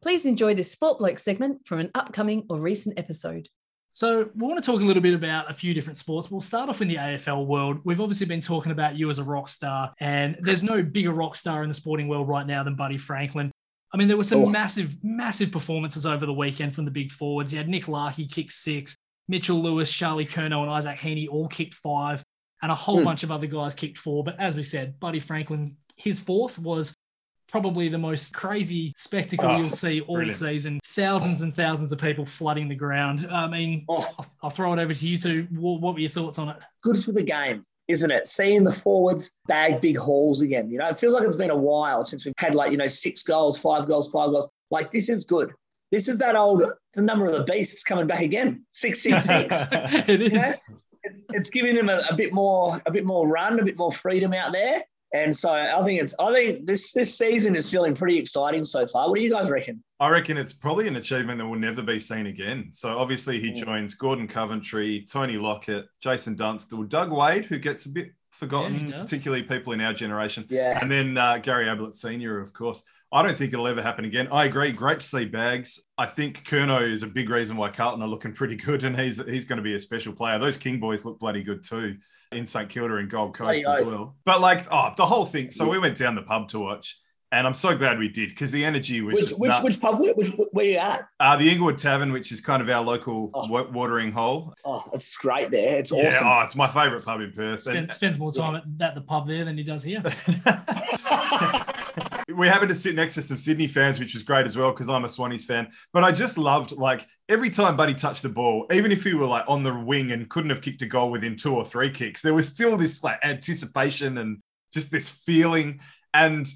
Please enjoy this Sport Bloke segment from an upcoming or recent episode. So, we want to talk a little bit about a few different sports. We'll start off in the AFL world. We've obviously been talking about you as a rock star, and there's no bigger rock star in the sporting world right now than Buddy Franklin. I mean, there were some oh. massive, massive performances over the weekend from the big forwards. You had Nick Larkey kick six, Mitchell Lewis, Charlie Curnow, and Isaac Heaney all kicked five, and a whole mm. bunch of other guys kicked four. But as we said, Buddy Franklin, his fourth was probably the most crazy spectacle oh, you'll see all brilliant. season. Thousands and thousands of people flooding the ground. I mean, oh. I'll, I'll, throw it over to you two. What, what were your thoughts on it? Good for the game. Isn't it? Seeing the forwards bag big hauls again. You know, it feels like it's been a while since we've had like, you know, six goals, five goals, five goals. Like, this is good. This is that old, the number of the beast coming back again. Six, six, six. it is. know? It's, it's giving them a, a bit more, a bit more run, a bit more freedom out there. And so I think it's I think this this season is feeling pretty exciting so far. What do you guys reckon? I reckon it's probably an achievement that will never be seen again. So obviously he hmm. joins Gordon Coventry, Tony Lockett, Jason Dunstall, Doug Wade, who gets a bit forgotten, yeah, particularly people in our generation. Yeah. And then uh, Gary Ablett Senior, of course. I don't think it'll ever happen again. I agree. Great to see Bags. I think Curnow is a big reason why Carlton are looking pretty good, and he's he's going to be a special player. Those King boys look bloody good too in St Kilda and Gold Coast as well. But like, oh, the whole thing. So we went down the pub to watch. And I'm so glad we did because the energy was which which, which, pub which where you at? Uh, the Inglewood Tavern, which is kind of our local oh. watering hole. Oh, it's great there. It's yeah, awesome. Oh, it's my favourite pub in Perth. Spend, and, spends more time yeah. at, at the pub there than he does here. we happened to sit next to some Sydney fans, which was great as well because I'm a Swannies fan. But I just loved like every time Buddy touched the ball, even if he were like on the wing and couldn't have kicked a goal within two or three kicks, there was still this like anticipation and just this feeling. And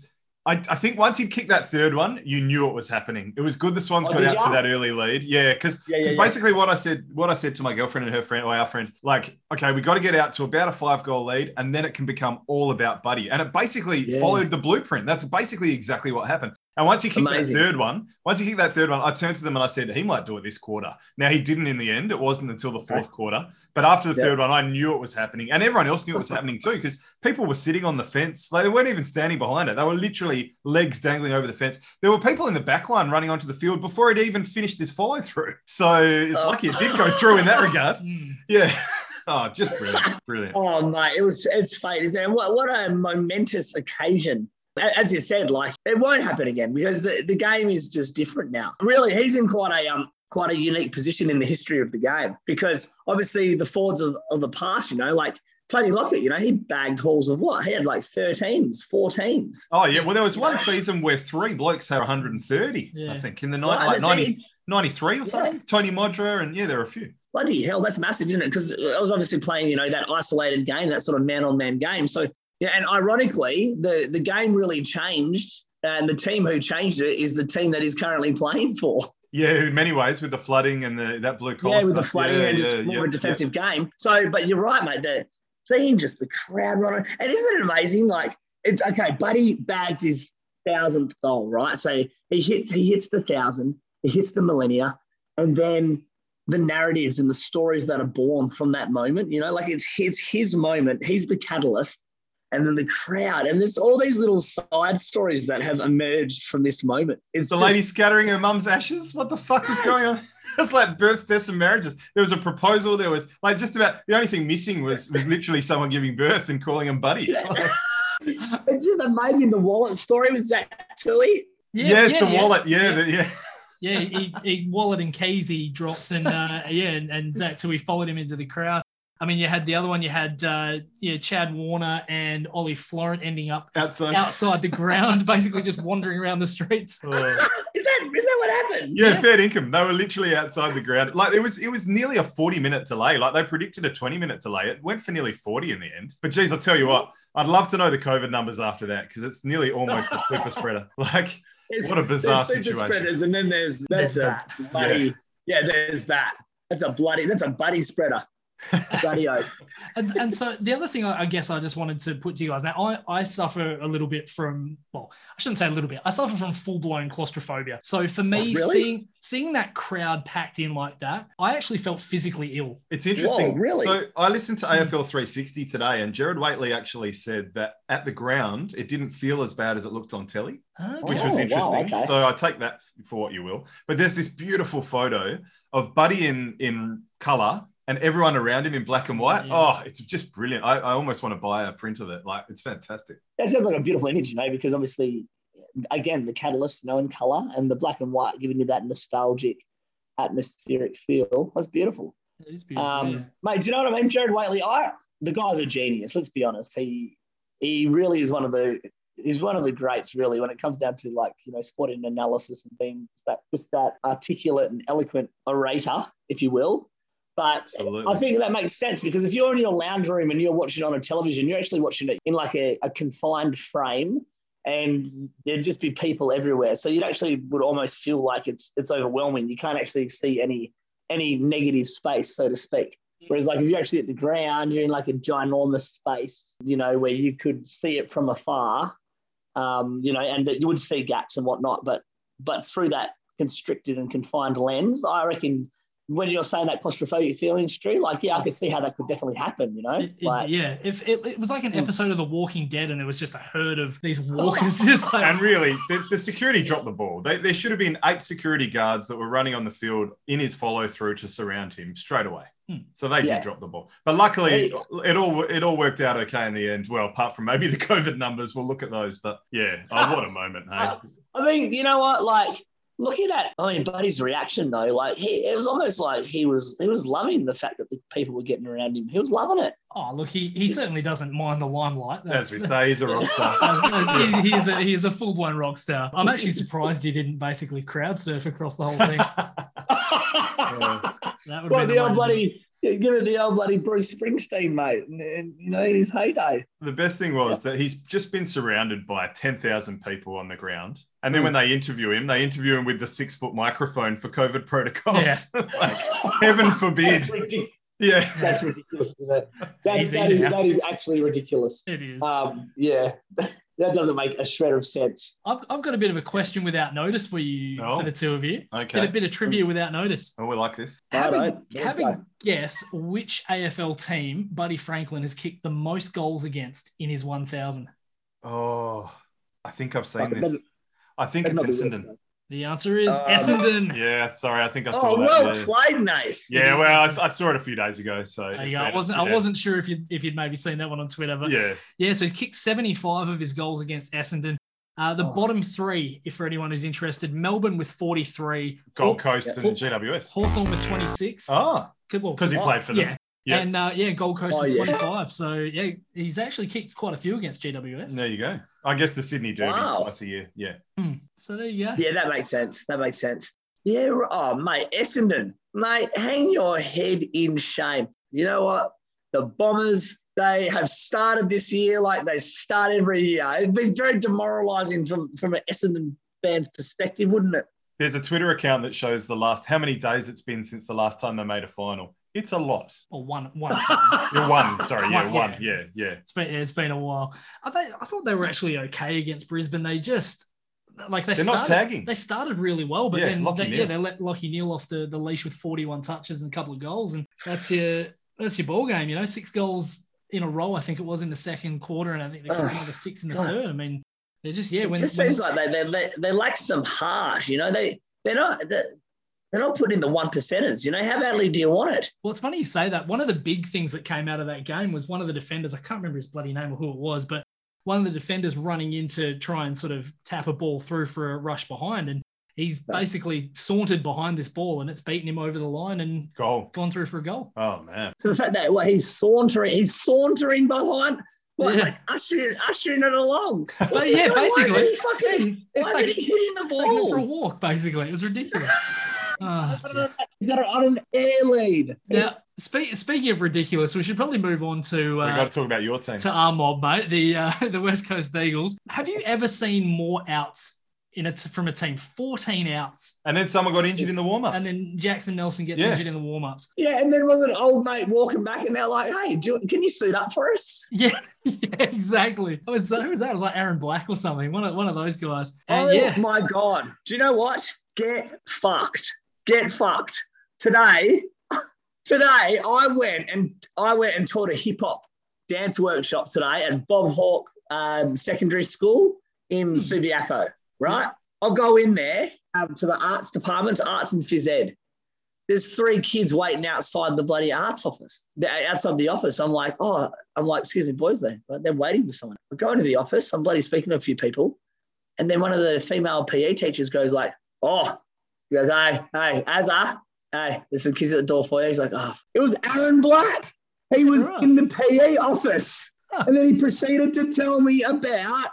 I, I, think once he kicked that third one, you knew it was happening. It was good the Swans oh, got out you? to that early lead. Yeah, because yeah, yeah, yeah. basically what I said, what I said to my girlfriend and her friend, or our friend, like, okay, we got to get out to about a five goal lead, and then it can become all about Buddy. And it basically followed the blueprint. That's basically exactly what happened. And once he kicked Amazing. that third one, once he kicked that third one, I turned to them and I said, he might do it this quarter. Now, he didn't in the end. It wasn't until the fourth quarter. But after the yep. third one, I knew it was happening. And everyone else knew it was happening too, because people were sitting on the fence. Like, they weren't even standing behind it. They were literally legs dangling over the fence. There were people in the back line running onto the field before it even finished his follow through. So it's oh. lucky it did go oh. through in that regard. Hmm. Yeah. Oh, just brilliant. Brilliant. Oh, mate, it was, it's fate, isn't? What, what a momentous occasion as you said, like it won't happen again because the, the game is just different now. Really, he's in quite a um quite a unique position in the history of the game because obviously the forwards of, of the past, you know, like Tony Lockett, you know, he bagged hauls of what? He had like 13s, 14s. Oh, yeah. Well, there was one season where three blokes had 130, yeah. I think, in the night, like 90, 93 or something. Yeah. Tony Modra, and yeah, there are a few. Bloody hell, that's massive, isn't it? Because I was obviously playing, you know, that isolated game, that sort of man on man game. So yeah, and ironically, the, the game really changed, and the team who changed it is the team that is currently playing for. Yeah, in many ways, with the flooding and the that blue collar. Yeah, with the flooding yeah, and just yeah, more yeah, a defensive game. So, but you're right, mate. The seeing just the crowd running, and isn't it amazing? Like it's okay. Buddy bags his thousandth goal, right? So he hits he hits the thousand, he hits the millennia, and then the narratives and the stories that are born from that moment. You know, like it's it's his moment. He's the catalyst and then the crowd, and there's all these little side stories that have emerged from this moment. It's the just... lady scattering her mum's ashes. What the fuck was going on? It's like births, deaths, and marriages. There was a proposal. There was like just about the only thing missing was was literally someone giving birth and calling him buddy. it's just amazing. The wallet story was Zach Tuohy. Yeah, yes, yeah, the yeah. wallet. Yeah, yeah. yeah. yeah, he, he wallet and keys he drops, and uh, yeah, and, and Zach Tuohy followed him into the crowd. I mean, you had the other one. You had uh, yeah, Chad Warner and Ollie Florent ending up outside outside the ground, basically just wandering around the streets. Is that is that what happened? Yeah, yeah, fair income. They were literally outside the ground. Like it was it was nearly a forty minute delay. Like they predicted a twenty minute delay. It went for nearly forty in the end. But geez, I'll tell you what. I'd love to know the COVID numbers after that because it's nearly almost a super spreader. Like it's, what a bizarre super situation. Spreaders, and then there's that's there's a that. bloody yeah. yeah. There's that. That's a bloody that's a buddy spreader. Bloody and, and so the other thing I, I guess I just wanted to put to you guys now, I, I suffer a little bit from, well, I shouldn't say a little bit, I suffer from full blown claustrophobia. So for me, Oh, really? seeing seeing that crowd packed in like that, I actually felt physically ill. It's interesting. Whoa, really? So I listened to hmm. AFL 360 today, and Gerard Whateley actually said that at the ground, it didn't feel as bad as it looked on telly, which was Oh, wow, interesting. okay. So I take that for what you will. But there's this beautiful photo of Buddy in in color and everyone around him in black and white. Yeah. Oh, it's just brilliant. I, I almost want to buy a print of it. Like it's fantastic. That sounds like a beautiful image, you know, because obviously, again, the catalyst, you know, in color and the black and white giving you that nostalgic, atmospheric feel. That's beautiful. It is beautiful. Um, yeah. Mate, do you know what I mean? Gerard Whateley, I the guy's a genius. Let's be honest. He he really is one of the he's one of the greats, really, when it comes down to like you know sporting analysis and being just that just that articulate and eloquent orator, if you will. But Absolutely. I think that makes sense because if you're in your lounge room and you're watching on a television, you're actually watching it in like a, a confined frame and there'd just be people everywhere. So you'd actually would almost feel like it's it's overwhelming. You can't actually see any any negative space, so to speak. Whereas like if you're actually at the ground, you're in like a ginormous space, you know, where you could see it from afar, um, you know, and that you would see gaps and whatnot. But but through that constricted and confined lens, I reckon when you're saying that claustrophobic feeling, Stu, like yeah, I could see how that could definitely happen. You know, It- it- like yeah, if it, it was like an Mm. episode of The Walking Dead, and it was just a herd of these walkers, just like And really, the, the security dropped the ball. They, there should have been eight security guards that were running on the field in his follow through to surround him straight away. Hmm. So they Yeah. did drop the ball. But luckily, Hey. it all it all worked out okay in the end. Well, apart from maybe the COVID numbers, we'll look at those. But yeah, oh, what a moment, hey? I mean, you know what? Like, looking at, I mean, Buddy's reaction though, like he, it was almost like he was, he was loving the fact that the people were getting around him. He was loving it. oh look, he he certainly doesn't mind the limelight. As we say, he's a rock star. Uh, he, he is a, he is a full blown rock star. I'm actually surprised he didn't basically crowd surf across the whole thing. That would well, be the old bloody, give it the old bloody Bruce Springsteen, mate. And, and, you know, his heyday. The best thing was that he's just been surrounded by 10,000 people on the ground. And then Mm. when they interview him, they interview him with the six foot microphone for COVID protocols. Yeah. like, heaven forbid. That's. Yeah. That's ridiculous. Isn't it? That, that is, that is actually ridiculous. It is. Um, yeah, that doesn't make a shred of sense. I've, I've got a bit of a question without notice for you, Oh. for the two of you. Bit, a bit of trivia without notice. Oh, we like this. Having, Righto. Let's having go. guess which AFL team Buddy Franklin has kicked the most goals against in his 1,000. Oh, I think I've seen Fuck, this. doesn't- I think it's matter what Essendon. It The answer is Um, Essendon. Yeah, sorry. I think I saw Oh, that. well yeah. played, Nate. Yeah, is well, I, I saw it a few days ago. So There in you go. I wasn't. I wasn't sure if you if you'd maybe seen that one on Twitter, but yeah. Yeah. so he kicked 75 of his goals against Essendon. Uh, the Oh. bottom three, if for anyone who's interested, Melbourne with 43, Gold Coast Yeah. and GWS. Hawthorn with 26. Oh, Good- well, because he Oh, played for them. yeah. Yeah. And uh, yeah, Gold Coast Oh, with yeah. 25. So yeah, he's actually kicked quite a few against GWS. There you go. I guess the Sydney Derby Wow. twice a year. Yeah. Hmm. So there you go. Yeah, that makes sense. That makes sense. Yeah. Oh, mate, Essendon, mate, hang your head in shame. You know what? The Bombers, they have started this year like they start every year. It's been very demoralising from from an Essendon fan's perspective, wouldn't it? There's a Twitter account that shows the last how many days it's been since the last time they made a final. It's a lot. Or one, one. You're one. Sorry, yeah, One, one. yeah. Yeah, yeah. It's been it's been a while. I think I thought they were actually okay against Brisbane. They just like they They're started, not tagging. They started really well, but Yeah, then they, Neale. yeah, they let Lachie Neale off the, the leash with 41 touches and a couple of goals, and that's your that's your ball game. You know, six goals in a row. I think it was in the second quarter, and I think they kicked Ugh. another six in the God. third. I mean, they're just yeah. it When, just when- seems like they they they, they lack some heart. You know, they they're not they're, they're not putting in the one percenters. You know, how badly do you want it? Well, it's funny you say that. One of the big things that came out of that game was one of the defenders, I can't remember his bloody name or who it was, but one of the defenders running in to try and sort of tap a ball through for a rush behind. And he's basically sauntered behind this ball and it's beaten him over the line and Goal. gone through for a goal. Oh man. So the fact that well, he's sauntering, he's sauntering behind, what, Yeah. like ushering, ushering it along. But What's he yeah, doing? Why isn't basically, he fucking, it's why isn't he hitting the taking him for a walk, basically. It was ridiculous. Oh. He's got it on an air lead. now, speak, speaking of ridiculous, we should probably move on to we uh, got to talk about your team. to our mob, mate, the uh, the West Coast Eagles. Have you ever seen more outs in a t- from a team, 14 outs. And then someone got injured in the warm ups. And then Jackson Nelson gets Yeah. injured in the warm ups. Yeah, and then was an old mate walking back, and they're like, "Hey, do you, can you suit up for us?" Yeah, yeah, exactly. It was, who was that? It was like Aaron Black or something. One of, one of those guys. And oh yeah, my god! Do you know what? Get fucked. Get fucked. Today, today I went and I went and taught a hip hop dance workshop today at Bob Hawke um, Secondary School in Hmm. Subiaco. Right? I'll go in there um, to the arts department, arts and phys ed. There's three kids waiting outside the bloody arts office, outside the office. I'm like, oh, I'm like, excuse me, boys, there. They're waiting for someone. I go into the office. I'm bloody speaking to a few people. And then one of the female PE teachers goes like, oh, he goes, hey, hey, Azza, hey, there's some kids at the door for you. He's like, oh, it was Aaron Black. He was Right. in the PE office. Huh. And then he proceeded to tell me about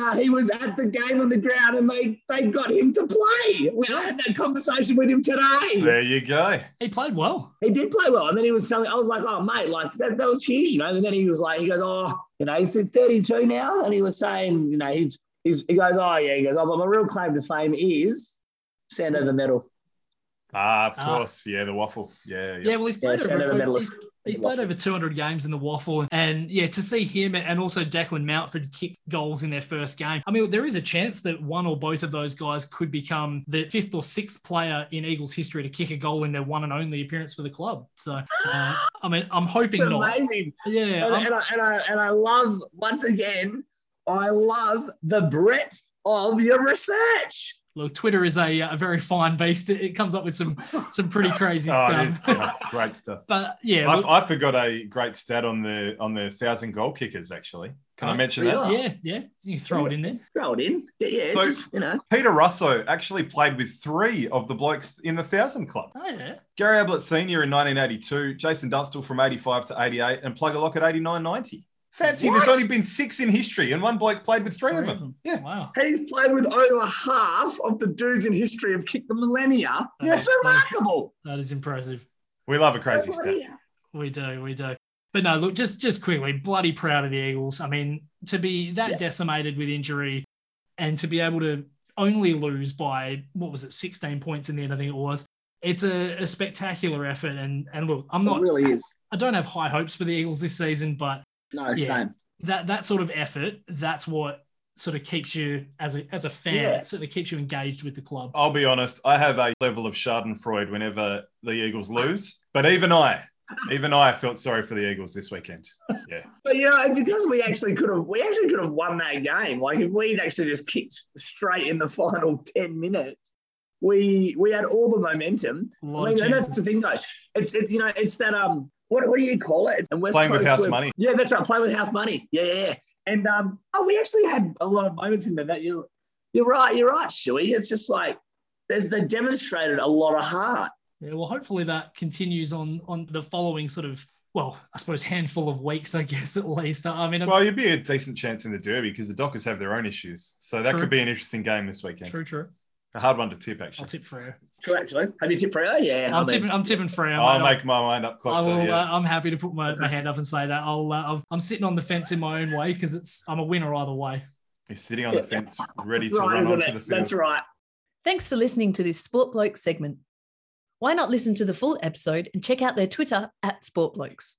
uh, he was at the game on the ground and they, they got him to play. We I had that conversation with him today. there you go. he played well. He did play well. And then he was telling I was like, oh, mate, like that, that was huge, you know. And then he was like, he goes, oh, you know, he's 32 now. And he was saying, you know, he's, he's he goes, oh, yeah. He goes, oh, but my real claim to fame is Sandover medal. Ah, of Ah. course. Yeah, the waffle. Yeah. Yeah, well, he's Yeah, played, Sandover over, medalist. he's, he's played over 200 games in the waffle. And yeah, to see him and also Declan Mountford kick goals in their first game. I mean, there is a chance that one or both of those guys could become the fifth or sixth player in Eagles history to kick a goal in their one and only appearance for the club. So, uh, I mean, I'm hoping It's not. amazing. Yeah, And, and, I, and, I, and I love, once again, I love the breadth of your research. Look, Twitter is a, a very fine beast. It, it comes up with some some pretty crazy Oh, stuff. it- that's great stuff. but yeah, I, look- I forgot a great stat on the on the thousand goal kickers. Actually, can I Oh, mention that? yeah, yeah, you can throw it in there. Throw it in. Yeah, yeah So- just, you know. Peter Russo actually played with three of the blokes in the thousand club. Oh yeah, Gary Ablett Senior in 1982, Jason Dunstall from 85 to 88, and Plugger Lockett 89 90. Fancy, What? there's only been six in history, and one bloke played with three, of them. Yeah. Wow. He's played with over half of the dudes in history of kicked the millennia. Yes. That's remarkable. That is impressive. We love a crazy stat. We do, we do. But no, look, just just quickly, bloody proud of the Eagles. I mean, to be that Yeah. decimated with injury and to be able to only lose by what was it, 16 points in the end, I think it was. It's a, a spectacular effort. And and look, I'm It not really is. I don't have high hopes for the Eagles this season, but No, Yeah. same. that that sort of effort, that's what sort of keeps you as a as a fan, Yeah. it sort of keeps you engaged with the club. I'll be honest, I have a level of Schadenfreude whenever the Eagles lose, but even I, even I felt sorry for the Eagles this weekend. Yeah. But you know, because we actually could have, we actually could have won that game. Like if we'd actually just kicked straight in the final ten minutes, we we had all the momentum. A I lot mean, and that's the thing, though. It's it, you know, it's that um, what what do you call it? And West Playing with Coast house were- money. Yeah, that's right. Playing with house money. Yeah, yeah, yeah. And um, oh, we actually had a lot of moments in there that you, you're right, you're right, Shuey. It's just like there's they demonstrated a lot of heart. Yeah, well, hopefully that continues on on the following sort of well, I suppose handful of weeks, I guess at least. I mean, Well, you'd be a decent chance in the Derby because the Dockers have their own issues. So that True. could be an interesting game this weekend. true, true. A hard one to tip, actually. I'll actually. tip Freo. True, actually. Have you tipped Freo? Yeah. I I'm mean, tipping. I'm tipping Freo. I'll mate. make my mind up I closer. will, yeah. uh, I'm happy to put my, my hand up and say that. I'll. Uh, I'm- I'm sitting on the fence in my own way because it's. I'm a winner either way. You're sitting on the fence, ready to right, run onto it? the field. That's right. Thanks for listening to this Sport Bloke segment. Why not listen to the full episode and check out their Twitter at Sport Blokes?